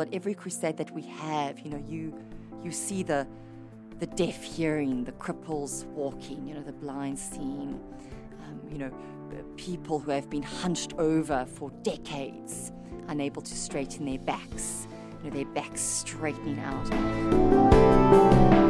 At every crusade that we have, you know, you you see the the deaf hearing, the cripples walking, you know, the blind seeing, um, you know, people who have been hunched over for decades, unable to straighten their backs, you know, their backs straightening out.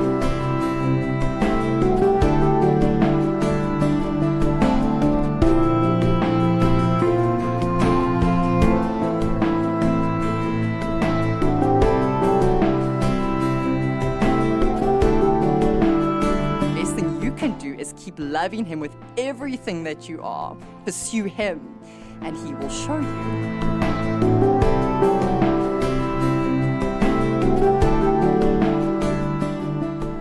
Loving Him with everything that you are. Pursue Him, and He will show you.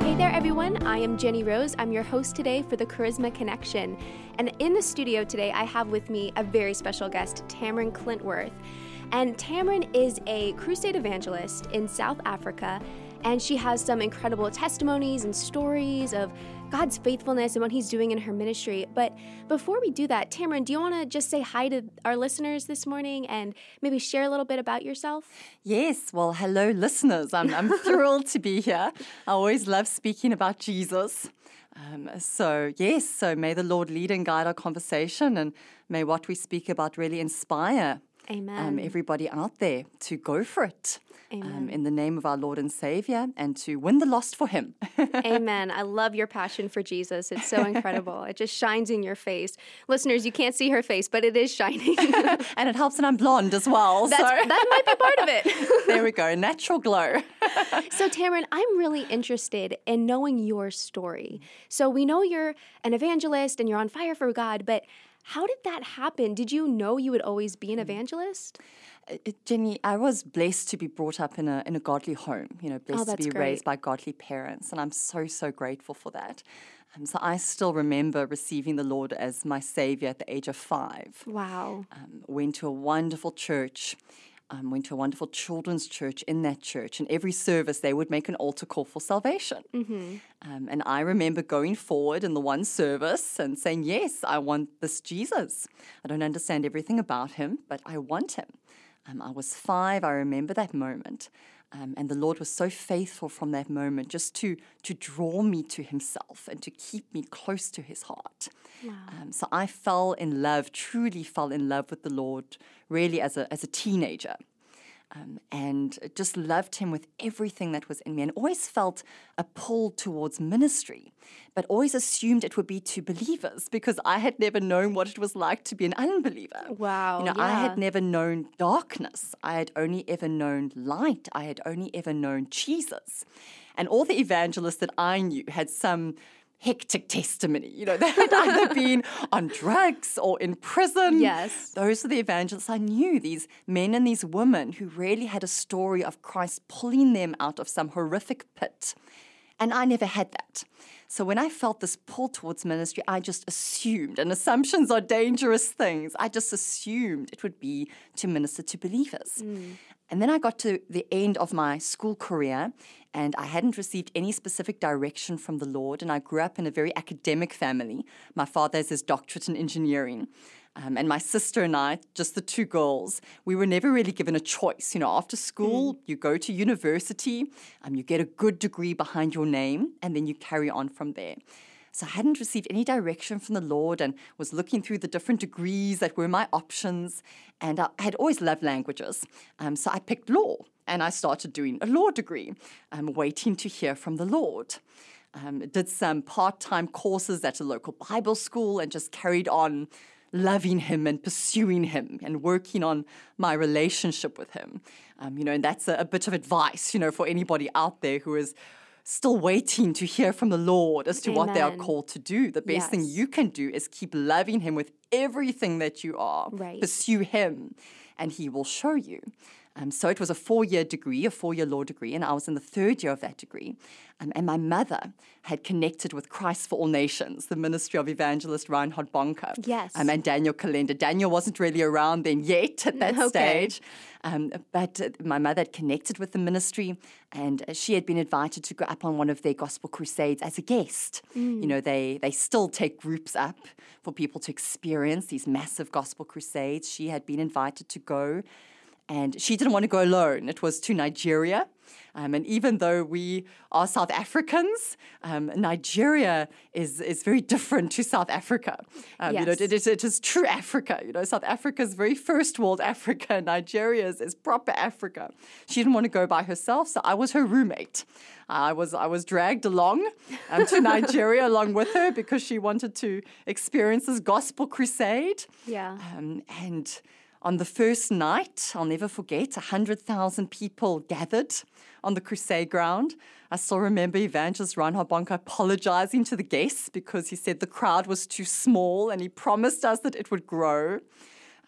Hey there, everyone. I am Jenny Rose. I'm your host today for the Charisma Connection. And in the studio today, I have with me a very special guest, Tamryn Klintworth. And Tamryn is a crusade evangelist in South Africa, and she has some incredible testimonies and stories of God's faithfulness and what He's doing in her ministry. But before we do that, Tamryn, do you want to just say hi to our listeners this morning and maybe share a little bit about yourself? Yes, well, hello, listeners. I'm, I'm thrilled to be here. I always love speaking about Jesus. Um, so, yes, so may the Lord lead and guide our conversation, and may what we speak about really inspire Amen. um, everybody out there to go for it. Um, Amen. in the name of our Lord and Savior, and to win the lost for Him. Amen. I love your passion for Jesus. It's so incredible. it just shines in your face. Listeners, you can't see her face, but it is shining. and it helps that I'm blonde as well. That's, so that might be part of it. there we go, natural glow. so, Tamryn, I'm really interested in knowing your story. So, we know you're an evangelist and you're on fire for God, but how did that happen? Did you know you would always be an evangelist? Uh, Jenny, I was blessed to be brought up in a in a godly home. You know, blessed to Oh, that's be great. raised by godly parents, and I'm so so grateful for that. Um, so I still remember receiving the Lord as my Savior at the age of five. Wow. Um, went to a wonderful church. Um, went to a wonderful children's church in that church, and every service they would make an altar call for salvation. Um, and I remember going forward in the one service and saying, Yes, I want this Jesus. I don't understand everything about him, but I want him. Um, I was five, I remember that moment. Um, and the Lord was so faithful from that moment just to, to draw me to himself and to keep me close to his heart. Um, so I fell in love, truly fell in love with the Lord, really as a, as a teenager um, and just loved him with everything that was in me and always felt a pull towards ministry, but always assumed it would be to believers because I had never known what it was like to be an unbeliever. Wow, You know, I had never known darkness. I had only ever known light. I had only ever known Jesus. And all the evangelists that I knew had some hectic testimony. You know, they had either been on drugs or in prison. Yes. Those are the evangelists I knew, these men and these women who really had a story of Christ pulling them out of some horrific pit. And I never had that. So when I felt this pull towards ministry, I just assumed, and assumptions are dangerous things. I just assumed it would be to minister to believers. Mm. And then I got to the end of my school career, and I hadn't received any specific direction from the Lord. And I grew up in a very academic family. My father has his doctorate in engineering. Um, and my sister and I, just the two girls, we were never really given a choice. You know, after school, you go to university, um, you get a good degree behind your name, and then you carry on from there. So I hadn't received any direction from the Lord and was looking through the different degrees that were my options. And I had always loved languages. Um, so I picked law and I started doing a law degree, um, waiting to hear from the Lord. Um, did some part time courses at a local Bible school and just carried on loving him and pursuing him and working on my relationship with him. Um, you know, and that's a, a bit of advice, you know, for anybody out there who is still waiting to hear from the Lord as to what they are called to do. The best thing you can do is keep loving him with everything that you are. Right. Pursue him, and he will show you. Um, so it was a four year degree, a four year law degree, and I was in the third year of that degree. Um, and my mother had connected with Christ for All Nations, the ministry of evangelist Reinhard Bonnke. Yes. Um, and Daniel Kolenda. Daniel wasn't really around then yet at that Okay. stage. Um, but uh, my mother had connected with the ministry, and uh, she had been invited to go up on one of their gospel crusades as a guest. You know, they they still take groups up for people to experience these massive gospel crusades. She had been invited to go. And she didn't want to go alone. It was to Nigeria. Um, and even though we are South Africans, um, Nigeria is, is very different to South Africa. Um, You know, Yes. it, is, it is true Africa. You know, South Africa is very first world Africa. Nigeria is, is proper Africa. She didn't want to go by herself, so I was her roommate. I was I was dragged along um, to Nigeria along with her because she wanted to experience this gospel crusade. Yeah. Um, and on the first night, I'll never forget, 100,000 people gathered on the crusade ground. I still remember Evangelist Reinhard Bonnke apologizing to the guests because he said the crowd was too small and he promised us that it would grow.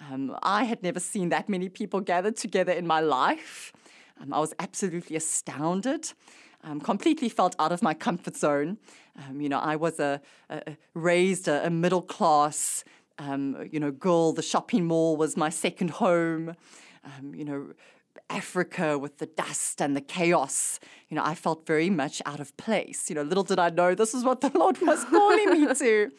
Um, I had never seen that many people gathered together in my life. Um, I was absolutely astounded. Um, completely felt out of my comfort zone. Um, you know, I was a, a raised a, a middle class, um, you know, girl. The shopping mall was my second home. Um, you know, Africa with the dust and the chaos. You know, I felt very much out of place. You know, little did I know this is what the Lord was calling me to.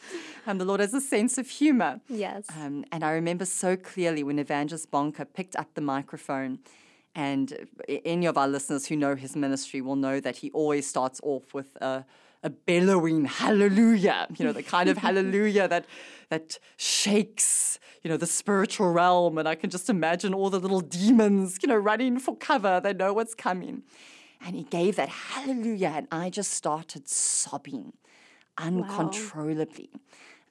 And the Lord has a sense of humor. Yes. Um, and I remember so clearly when Evangelist Bonnke picked up the microphone. And any of our listeners who know his ministry will know that he always starts off with a, a bellowing hallelujah, you know, the kind of hallelujah that, that shakes, you know, the spiritual realm. And I can just imagine all the little demons, you know, running for cover. They know what's coming. And he gave that hallelujah, and I just started sobbing uncontrollably.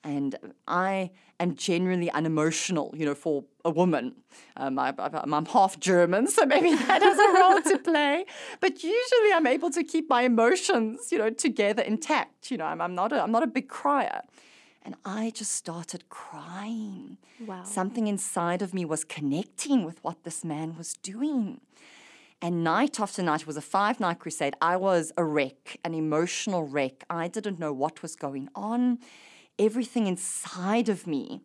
And I am generally unemotional, you know, for a woman. Um, I, I'm half German, so maybe that has a role to play. But usually I'm able to keep my emotions, you know, together intact. You know, I'm, I'm, not, a, I'm not a big crier. And I just started crying. Wow. Something inside of me was connecting with what this man was doing. And night after night, it was a five night crusade. I was a wreck, an emotional wreck. I didn't know what was going on. Everything inside of me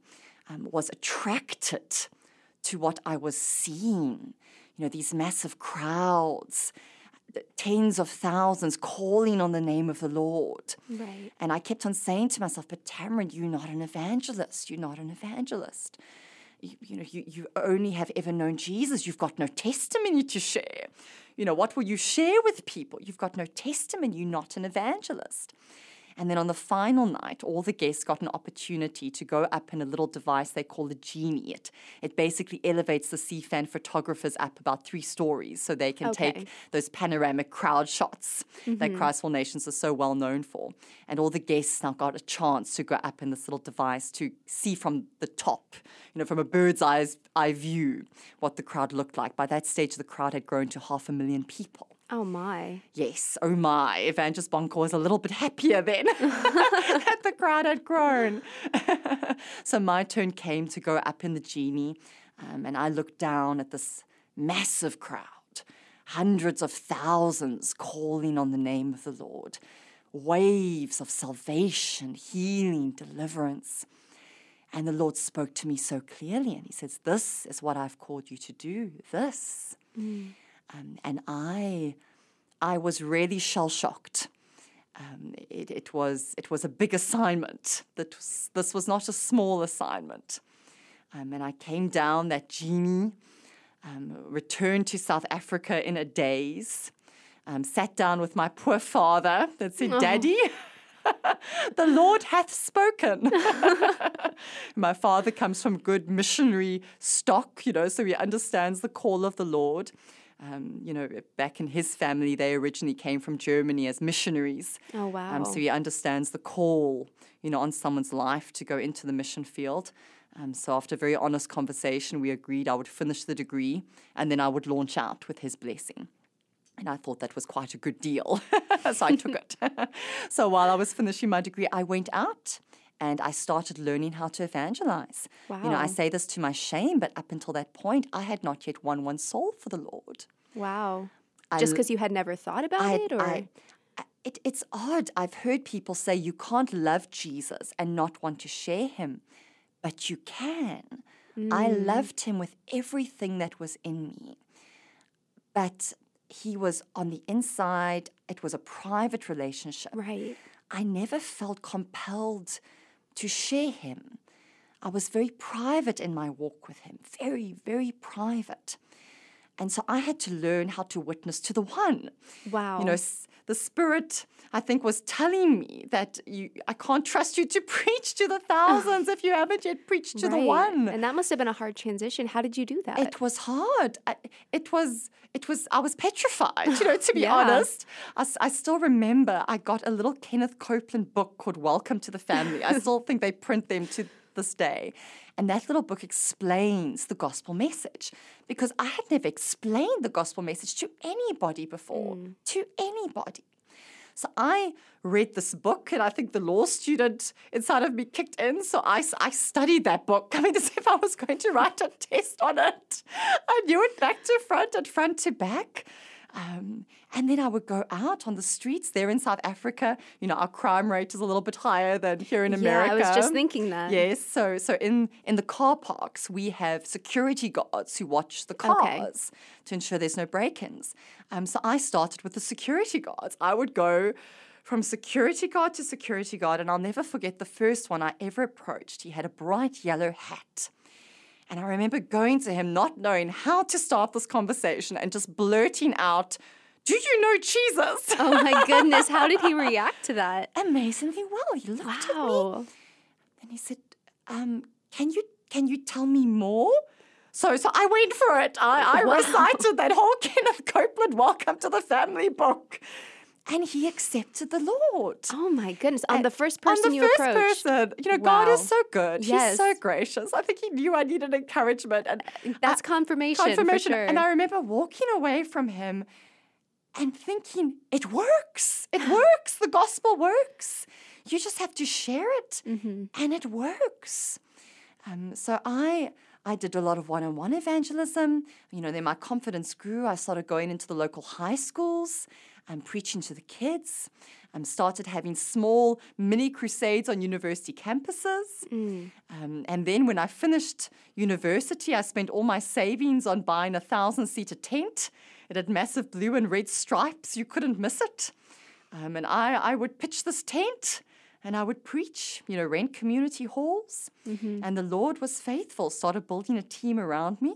um, was attracted to what I was seeing. You know, these massive crowds, tens of thousands calling on the name of the Lord. Right. And I kept on saying to myself, but Tamryn, you're not an evangelist. You're not an evangelist. You, you know, you, you only have ever known Jesus. You've got no testimony to share. You know, what will you share with people? You've got no testimony. You're not an evangelist. And then on the final night, all the guests got an opportunity to go up in a little device they call a genie. It, it basically elevates the CFAN photographers up about three stories so they can Okay. take those panoramic crowd shots that mm-hmm. Christ for All Nations are so well known for. And all the guests now got a chance to go up in this little device to see from the top, you know, from a bird's eyes eye view, what the crowd looked like. By that stage, the crowd had grown to half a million people. Oh my. Yes, oh my, Evangelist Bonnke was a little bit happier then that the crowd had grown. so my turn came to go up in the genie, um, and I looked down at this massive crowd, hundreds of thousands calling on the name of the Lord, waves of salvation, healing, deliverance. And the Lord spoke to me so clearly, and He says, This is what I've called you to do. This. Um, and I, I was really shell shocked. Um, it, it was it was a big assignment. That was, this was not a small assignment. Um, and I came down that genie, um, returned to South Africa in a daze, um, sat down with my poor father that said, Daddy, the Lord hath spoken. my father comes from good missionary stock, you know, so he understands the call of the Lord. Um, you know, back in his family, they originally came from Germany as missionaries. Oh wow. Um, so he understands the call, you know, on someone's life to go into the mission field. Um, so after a very honest conversation, we agreed I would finish the degree and then I would launch out with his blessing. And I thought that was quite a good deal. so I took it. so while I was finishing my degree, I went out and I started learning how to evangelize. You know, I say this to my shame, but up until that point, I had not yet won one soul for the Lord. wow. I Just because you had never thought about I- it, or I- I- it, it's odd. I've heard people say you can't love Jesus and not want to share him, but you can. I Mm. loved him with everything that was in me. But he was on the inside, it was a private relationship. right? I never felt compelled to share him. I was very private in my walk with him, very, very private. and so I had to learn how to witness to the one. Wow. You know, the Spirit, I think, was telling me that you, I can't trust you to preach to the thousands if you haven't yet preached to the one. And that must have been a hard transition. How did you do that? It was hard. I, it was. It was. I was petrified. You know, to be Yeah. honest. I still remember. I got a little Kenneth Copeland book called "Welcome to the Family." I still think they print them to this day, and that little book explains the gospel message because I had never explained the gospel message to anybody before. Mm. To anybody. So I read this book, and I think the law student inside of me kicked in. So I, I studied that book, mean, as if I was going to write a test on it. I knew it back to front and front to back. Um, and then I would go out on the streets there in South Africa. You know, our crime rate is a little bit higher than here in America. Yeah. I was just thinking that. Yes, so so in in the car parks we have security guards who watch the Okay. cars to ensure there's no break-ins. Um, so I started with the security guards. I would go from security guard to security guard, and I'll never forget the first one I ever approached. He had a bright yellow hat. And I remember going to him, not knowing how to start this conversation, and just blurting out, Do you know Jesus? Oh my goodness. How did he react to that? Amazingly well. He looked at me and he said, um, "Can you can you tell me more?" So so I went for it. I, I Wow. recited that whole Kenneth Copeland "Welcome to the Family" book, and he accepted the Lord. Oh my goodness. On the first person you approached. On the first person, you know, God is so good. He's so gracious. I think he knew I needed encouragement, and That's I- confirmation. for confirmation. sure. And I remember walking away from him and thinking, it works. It works. The gospel works. You just have to share it, Mm-hmm. and it works. Um, so I I did a lot of one-on-one evangelism. You know, then my confidence grew. I started going into the local high schools and preaching to the kids. I um, started having small mini crusades on university campuses. Um, and then when I finished university, I spent all my savings on buying a thousand-seater tent. It had massive blue and red stripes. You couldn't miss it. Um, and I, I would pitch this tent and I would preach, you know, rent community halls. And the Lord was faithful, started building a team around me.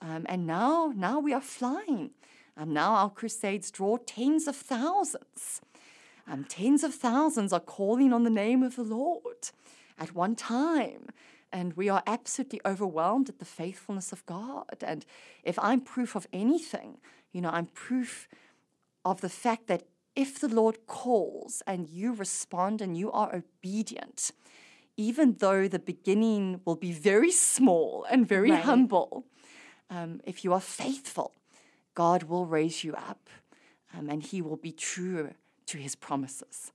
Um, and now, now we are flying. Um, now our crusades draw tens of thousands. Um, tens of thousands are calling on the name of the Lord at one time. And we are absolutely overwhelmed at the faithfulness of God. And if I'm proof of anything, you know, I'm proof of the fact that if the Lord calls and you respond and you are obedient, even though the beginning will be very small and very Right. humble, um, if you are faithful, God will raise you up um, and He will be true to His promises.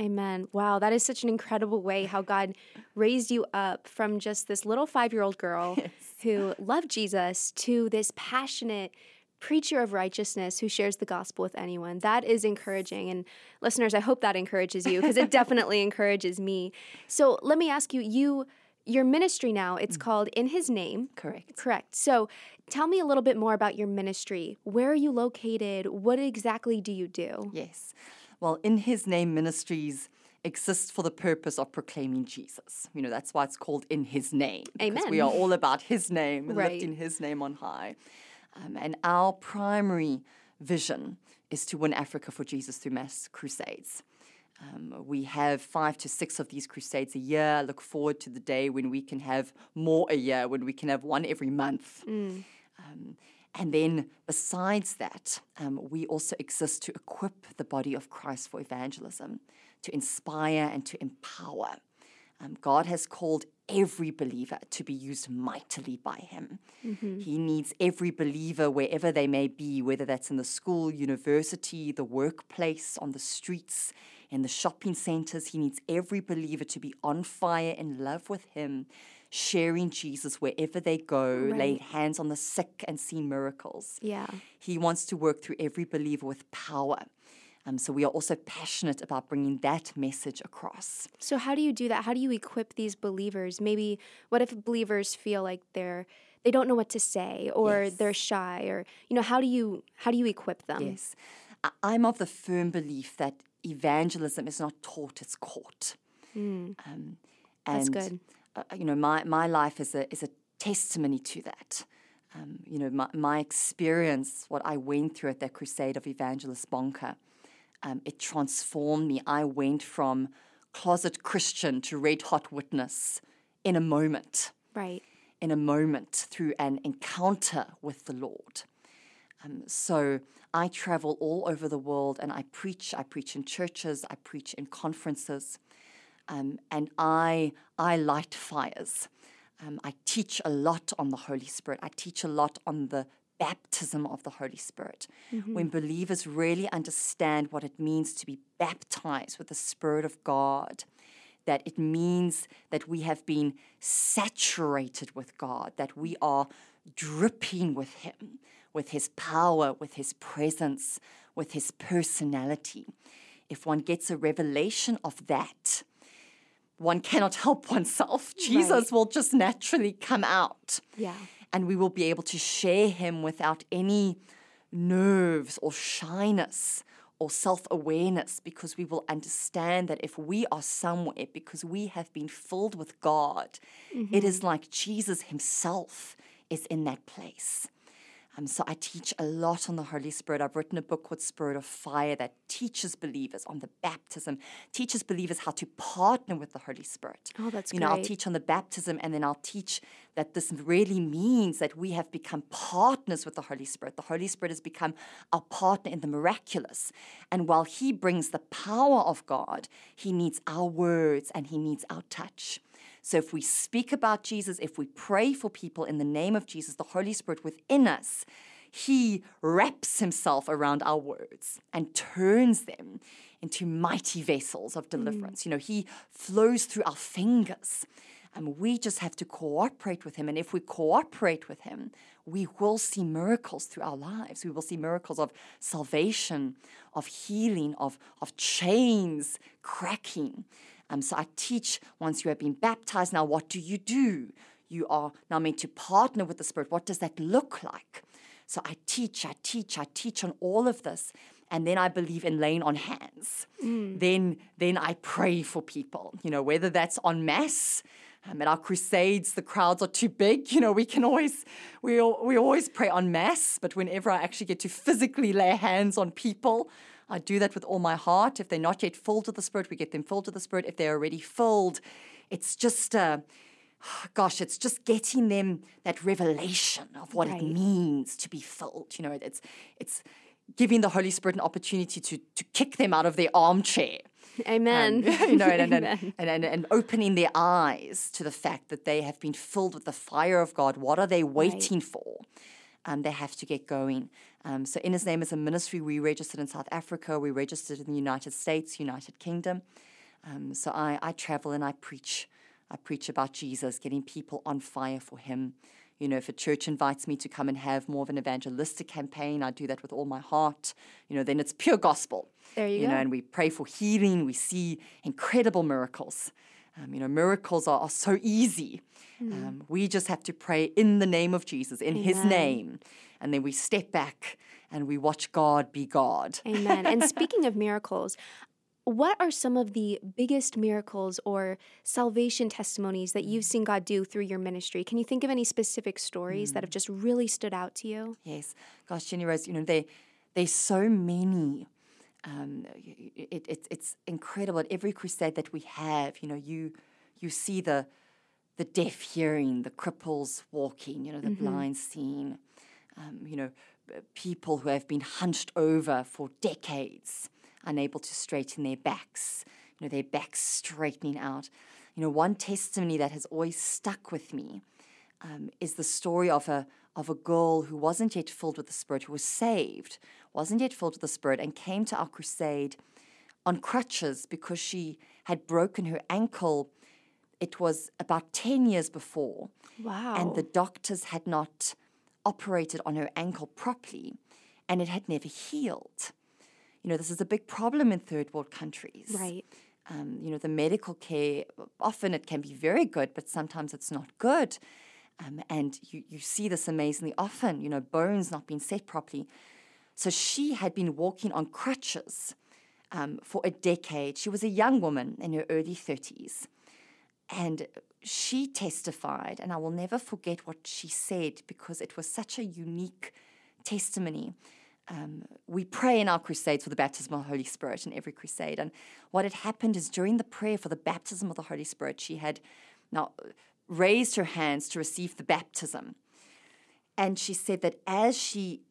Amen. Wow, that is such an incredible way how God raised you up from just this little five year old girl who loved Jesus to this passionate preacher of righteousness who shares the gospel with anyone. That is encouraging. And listeners, I hope that encourages you because it definitely encourages me. So let me ask you, you your ministry now, it's called In His Name. Correct. Correct. So tell me a little bit more about your ministry. Where are you located? What exactly do you do? Yes. Well, in His Name Ministries exists for the purpose of proclaiming Jesus. You know, that's why it's called In His Name. Because we are all about His name and Right. lifting His name on high. Um, and our primary vision is to win Africa for Jesus through mass crusades. Um, we have five to six of these crusades a year. I look forward to the day when we can have more a year, when we can have one every month. Um, and then, besides that, um, we also exist to equip the body of Christ for evangelism, to inspire and to empower. Um, God has called every believer to be used mightily by Him. He needs every believer, wherever they may be, whether that's in the school, university, the workplace, on the streets, in the shopping centers. He needs every believer to be on fire in love with Him, sharing Jesus wherever they go, laying hands on the sick and seeing miracles. Yeah. He wants to work through every believer with power. Um, so we are also passionate about bringing that message across. So how do you do that? How do you equip these believers? Maybe what if believers feel like they're they don't know what to say or Yes. they're shy or you know how do you how do you equip them? Yes. I'm of the firm belief that evangelism is not taught, it's caught. Um, Hmm. That's and, good. Uh, you know, my, my life is a, is a testimony to that. Um, you know, my, my experience, what I went through at that crusade of Evangelist Bonnke, um, it transformed me. I went from closet Christian to red hot witness in a moment. Right. In a moment through an encounter with the Lord. Um, so I travel all over the world and I preach. I preach in churches, I preach in conferences, um, and I, I light fires. Um, I teach a lot on the Holy Spirit. I teach a lot on the baptism of the Holy Spirit. Mm-hmm. When believers really understand what it means to be baptized with the Spirit of God, that it means that we have been saturated with God, that we are dripping with Him, with His power, with His presence, with His personality. If one gets a revelation of that, one cannot help oneself. Jesus right. will just naturally come out. Yeah. And we will be able to share him without any nerves or shyness or self awareness because we will understand that if we are somewhere because we have been filled with God, mm-hmm. it is like Jesus himself is in that place. Um, so I teach a lot on the Holy Spirit. I've written a book called Spirit of Fire that teaches believers on the baptism, teaches believers how to partner with the Holy Spirit. Oh, that's you great. know, I'll teach on the baptism, and then I'll teach that this really means that we have become partners with the Holy Spirit. The Holy Spirit has become our partner in the miraculous, and while He brings the power of God, He needs our words and He needs our touch. So if we speak about Jesus, if we pray for people in the name of Jesus, the Holy Spirit within us, he wraps himself around our words and turns them into mighty vessels of deliverance. Mm. You know, he flows through our fingers. And we just have to cooperate with him. And if we cooperate with him, we will see miracles through our lives. We will see miracles of salvation, of healing, of, of chains cracking. Um, so I teach once you have been baptized, now what do you do? You are now meant to partner with the Spirit. What does that look like? So I teach, I teach, I teach on all of this. And then I believe in laying on hands. Mm. Then, then I pray for people, you know, whether that's on mass. Um, at our crusades, the crowds are too big. You know, we can always, we, we always pray on mass, but whenever I actually get to physically lay hands on people, I do that with all my heart. If they're not yet filled with the Spirit, we get them filled with the Spirit. If they're already filled, it's just, uh, gosh, it's just getting them that revelation of what right. it means to be filled. You know, it's it's giving the Holy Spirit an opportunity to to kick them out of their armchair. Amen. Um, you know, and, and, and, and, and, opening their eyes to the fact that they have been filled with the fire of God. What are they waiting right. for? Um, they have to get going. Um, so, in His Name as a ministry, we registered in South Africa, we registered in the United States, United Kingdom. Um, so, I, I travel and I preach. I preach about Jesus, getting people on fire for Him. You know, if a church invites me to come and have more of an evangelistic campaign, I do that with all my heart. You know, then it's pure gospel. There you, go. you go. know, and we pray for healing. We see incredible miracles. Um, you know, miracles are, are so easy. Mm. Um, we just have to pray in the name of Jesus, in Amen. His name, and then we step back and we watch God be God. Amen. and speaking of miracles, what are some of the biggest miracles or salvation testimonies that you've seen God do through your ministry? Can you think of any specific stories mm. that have just really stood out to you? Yes. Gosh, Jenny Rose, you know, they, there's so many. Um, it, it, it's incredible. At every crusade that we have, you know, you you see the the deaf hearing, the cripples walking, you know, the mm-hmm. blind seeing, um, you know, people who have been hunched over for decades, unable to straighten their backs, you know, their backs straightening out. You know, one testimony that has always stuck with me um, is the story of a of a girl who wasn't yet filled with the Spirit, who was saved, wasn't yet filled with the Spirit, and came to our crusade on crutches because she had broken her ankle it was about 10 years before. Wow. And the doctors had not operated on her ankle properly and it had never healed. You know, this is a big problem in third world countries. Right. Um, you know, the medical care, often it can be very good, but sometimes it's not good. Um, and you, you see this amazingly often, you know, bones not being set properly. So she had been walking on crutches um, for a decade. She was a young woman in her early 30s And she testified, and I will never forget what she said because it was such a unique testimony. Um, we pray in our crusades for the baptism of the Holy Spirit in every crusade. And what had happened is during the prayer for the baptism of the Holy Spirit, she had now raised her hands to receive the baptism. And she said that as she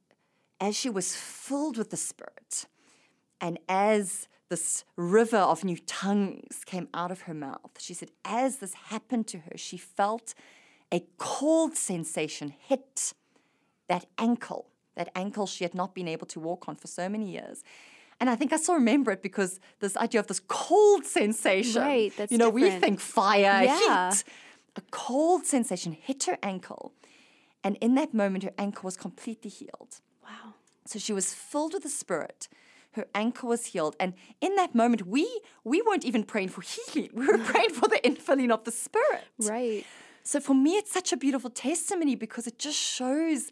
as she was filled with the Spirit, and as this river of new tongues came out of her mouth. She said, as this happened to her, she felt a cold sensation hit that ankle, that ankle she had not been able to walk on for so many years. And I think I still remember it because this idea of this cold sensation. Right, that's You know, we think fire, Yeah. heat. A cold sensation hit her ankle. And in that moment, her ankle was completely healed. Wow. So she was filled with the Spirit. Her ankle was healed. And in that moment, we we weren't even praying for healing. We were praying for the infilling of the Spirit. Right. So for me, it's such a beautiful testimony because it just shows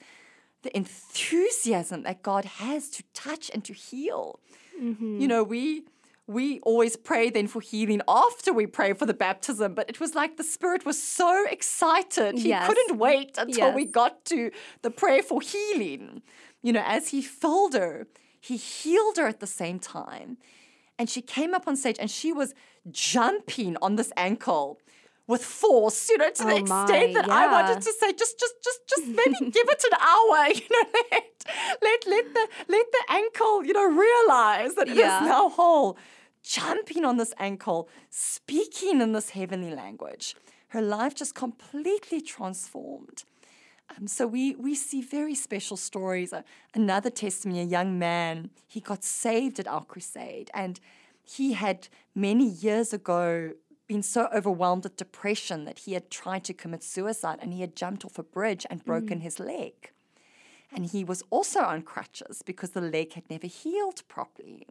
the enthusiasm that God has to touch and to heal. Mm-hmm. You know, we we always pray then for healing after we pray for the baptism, but it was like the Spirit was so excited. He Yes. couldn't wait until we got to the prayer for healing. You know, as he filled her, he healed her at the same time. And she came up on stage and she was jumping on this ankle with force, you know, to oh the Oh extent my, that I wanted to say, just, just, just, just maybe give it an hour, you know, let, let, let the, let the ankle, you know, realize that it is Yeah. now whole. Jumping on this ankle, speaking in this heavenly language, her life just completely transformed. Um, so we we see very special stories. Uh, another testimony: a young man he got saved at our crusade, and he had many years ago been so overwhelmed with depression that he had tried to commit suicide, and he had jumped off a bridge and broken his leg. And he was also on crutches because the leg had never healed properly.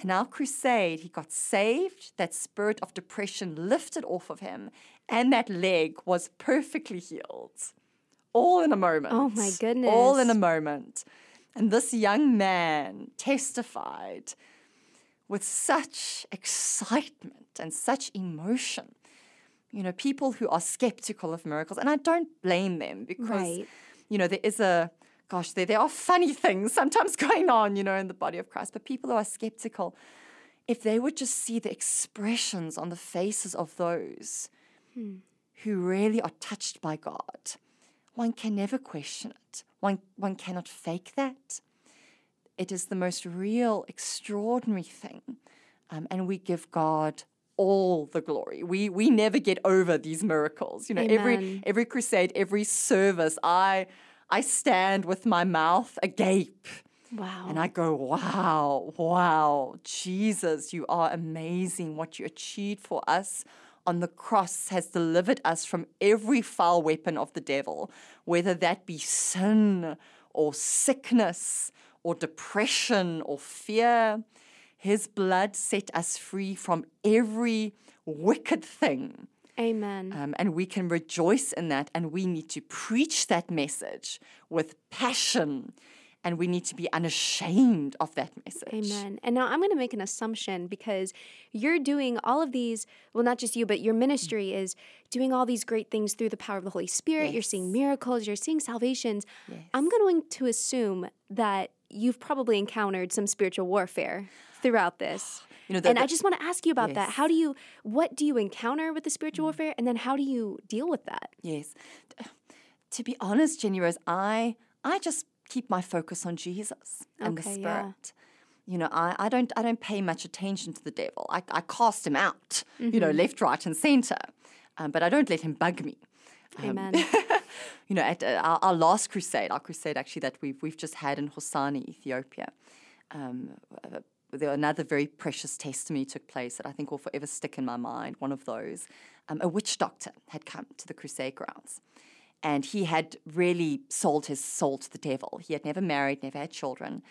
And our crusade, he got saved, that spirit of depression lifted off of him, and that leg was perfectly healed. All in a moment. Oh, my goodness. All in a moment. And this young man testified with such excitement and such emotion. You know, people who are skeptical of miracles, and I don't blame them because, Right. you know, there is a, gosh, there, there are funny things sometimes going on, you know, in the body of Christ. But people who are skeptical, if they would just see the expressions on the faces of those hmm. who really are touched by God, one can never question it. One, one cannot fake that. It is the most real, extraordinary thing. Um, and we give God all the glory. We, we never get over these miracles. You know, every, every crusade, every service, I, I stand with my mouth agape. Wow. And I go, wow, wow, Jesus, you are amazing. What you achieved for us on the cross has delivered us from every foul weapon of the devil, whether that be sin or sickness or depression or fear. His blood set us free from every wicked thing. Amen. Um, and we can rejoice in that, and we need to preach that message with passion, and we need to be unashamed of that message. Amen. And now I'm going to make an assumption because you're doing all of these, well, not just you, but your ministry is doing all these great things through the power of the Holy Spirit. You're seeing miracles, you're seeing salvations. I'm going to assume that you've probably encountered some spiritual warfare throughout this. You know, the- and I just want to ask you about that. How do you, what do you encounter with the spiritual mm. warfare? And then how do you deal with that? Yes. To be honest, Jenny Rose, I I just keep my focus on Jesus and the Okay, yeah. Spirit. You know, I, I don't I don't pay much attention to the devil. I, I cast him out, you know, left, right, and center. Um, but I don't let him bug me. Amen. you know, at uh, our, our last crusade, our crusade actually that we've we've just had in Hosaena, Ethiopia, um, uh, there another very precious testimony took place that I think will forever stick in my mind. One of those, um, a witch doctor had come to the crusade grounds, and he had really sold his soul to the devil. He had never married, never had children.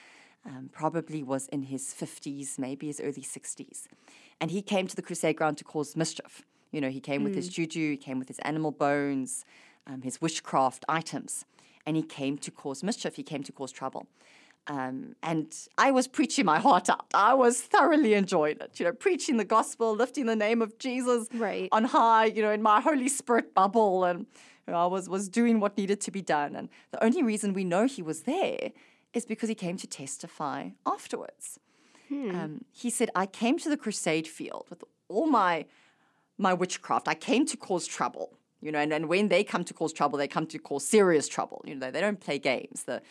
Um, probably was in his 50s, maybe his early 60s. And he came to the crusade ground to cause mischief. You know, he came with his juju, he came with his animal bones, um, his witchcraft items, and he came to cause mischief. He came to cause trouble. Um, and I was preaching my heart out. I was thoroughly enjoying it, you know, preaching the gospel, lifting the name of Jesus Right. on high, you know, in my Holy Spirit bubble. And you know, I was, was doing what needed to be done. And the only reason we know he was there is because he came to testify afterwards. Um, he said, I came to the crusade field with all my my witchcraft. I came to cause trouble. You know, and, and when they come to cause trouble, they come to cause serious trouble. You know, they, they don't play games. The,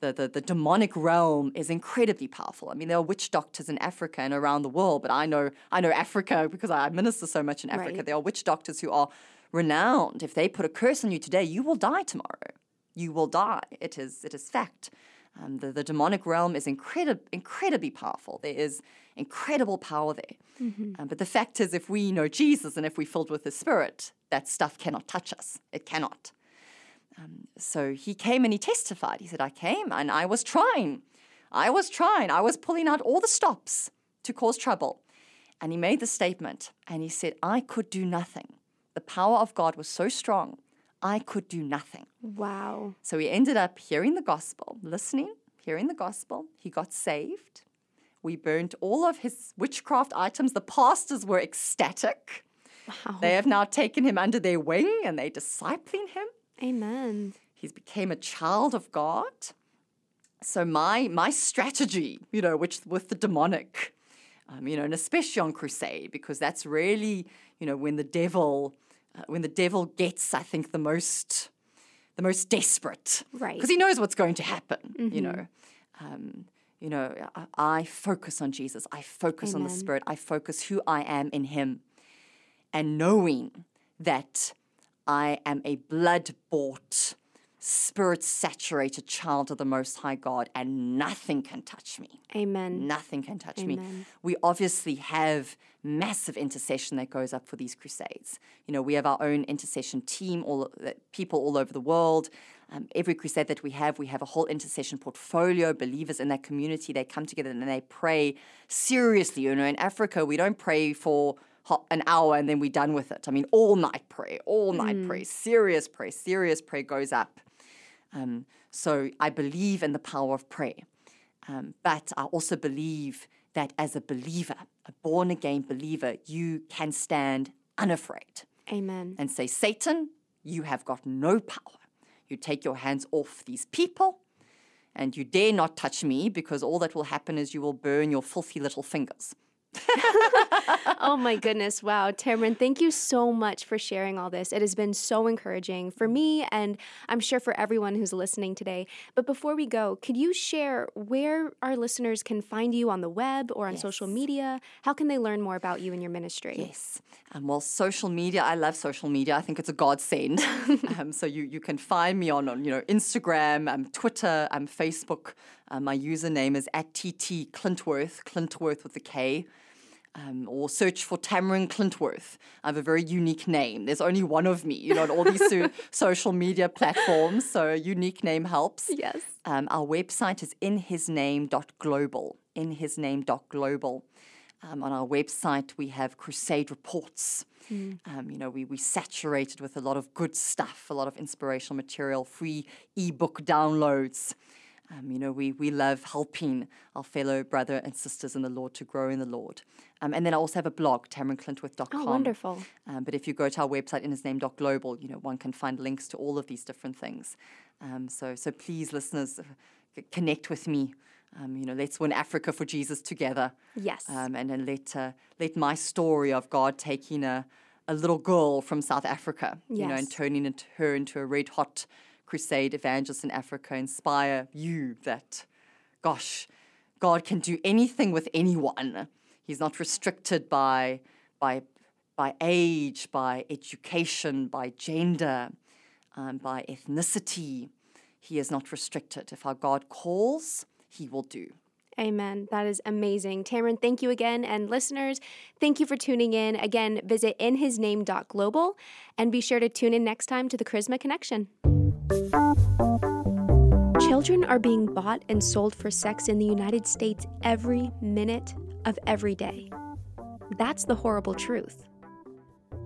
the, the, the demonic realm is incredibly powerful. I mean, there are witch doctors in Africa and around the world, but I know I know Africa because I minister so much in Africa. Right. There are witch doctors who are renowned. If they put a curse on you today, you will die tomorrow. You will die. It is it is fact. Um, the, the demonic realm is incredib- incredibly powerful. There is incredible power there. Um, but the fact is, if we know Jesus and if we're filled with the Spirit, that stuff cannot touch us. It cannot. Um, so he came and he testified. He said, I came and I was trying. I was trying. I was pulling out all the stops to cause trouble. And he made the statement and he said, I could do nothing. The power of God was so strong, I could do nothing. Wow. So he ended up hearing the gospel, listening, hearing the gospel. He got saved. We burnt all of his witchcraft items. The pastors were ecstatic. Wow. They have now taken him under their wing and they're discipling him. Amen. He's became a child of God. So my my strategy, you know, which with the demonic, um, you know, and especially on crusade, because that's really, you know, when the devil, uh, when the devil gets, I think, the most, the most desperate, Right. Because he knows what's going to happen, you know. Um, you know, I, I focus on Jesus. I focus on the Spirit. I focus who I am in Him, and knowing that I am a blood bought, spirit saturated child of the Most High God, and nothing can touch me. Amen. Nothing can touch me. We obviously have massive intercession that goes up for these crusades. You know, we have our own intercession team, all people all over the world. Um, every crusade that we have, we have a whole intercession portfolio. Believers in that community, they come together and they pray seriously. You know, in Africa, we don't pray for an hour and then we're done with it. I mean, all night prayer, all night prayer, serious prayer, serious prayer goes up. Um, so I believe in the power of prayer. Um, but I also believe that as a believer, a born again believer, you can stand unafraid Amen. and say, Satan, you have got no power. You take your hands off these people and you dare not touch me because all that will happen is you will burn your filthy little fingers. oh my goodness. Wow. Tamryn, thank you so much for sharing all this. It has been so encouraging for me and I'm sure for everyone who's listening today. But before we go, could you share where our listeners can find you on the web or on social media? How can they learn more about you and your ministry? Yes. Um, well, social media, I love social media. I think it's a godsend. um, so you, you can find me on, on you know Instagram, um, Twitter, um, Facebook. Um, my username is at TT Klintworth, Klintworth with a K. Um, or search for Tamryn Klintworth. I have a very unique name. There's only one of me, you know, on all these so- social media platforms. So a unique name helps. Yes. Um, our website is inhisname.global. Inhisname.global. Um, on our website, we have crusade reports. Um, you know, we, we saturated with a lot of good stuff, a lot of inspirational material, free ebook downloads. Um, you know, we, we love helping our fellow brother and sisters in the Lord to grow in the Lord. Um, and then I also have a blog, TamrynKlintworth.com. Oh, wonderful. Um, but if you go to our website, inhisname.global, you know, one can find links to all of these different things. Um, so, so please, listeners, uh, c- connect with me. Um, you know, let's win Africa for Jesus together. Yes. Um, and then let uh, let my story of God taking a a little girl from South Africa, you know, and turning it, her into a red hot crusade evangelists in Africa, inspire you that, gosh, God can do anything with anyone. He's not restricted by by by age, by education, by gender, um, by ethnicity. He is not restricted. If our God calls, He will do. Amen. That is amazing. Tamryn, thank you again. And listeners, thank you for tuning in. Again, visit inhisname.global and be sure to tune in next time to the Charisma Connection. Children are being bought and sold for sex in the United States every minute of every day. That's the horrible truth.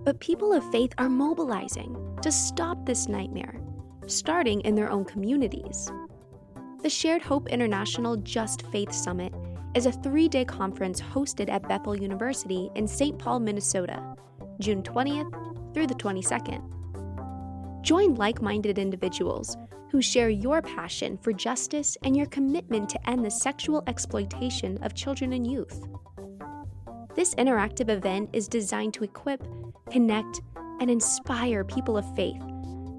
But people of faith are mobilizing to stop this nightmare, starting in their own communities. The Shared Hope International Just Faith Summit is a three day conference hosted at Bethel University in St. Paul, Minnesota, June 20th through the 22nd. Join like minded individuals who share your passion for justice and your commitment to end the sexual exploitation of children and youth. This interactive event is designed to equip, connect, and inspire people of faith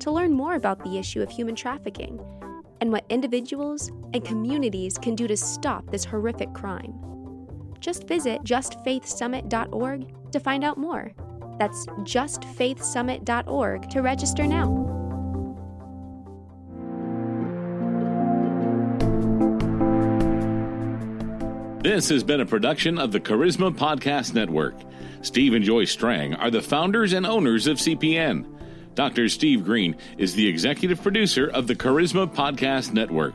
to learn more about the issue of human trafficking and what individuals and communities can do to stop this horrific crime. Just visit justfaithsummit.org to find out more. That's justfaithsummit.org to register now. This has been a production of the Charisma Podcast Network. Steve and Joy Strang are the founders and owners of CPN. Dr. Steve Greene is the executive producer of the Charisma Podcast Network.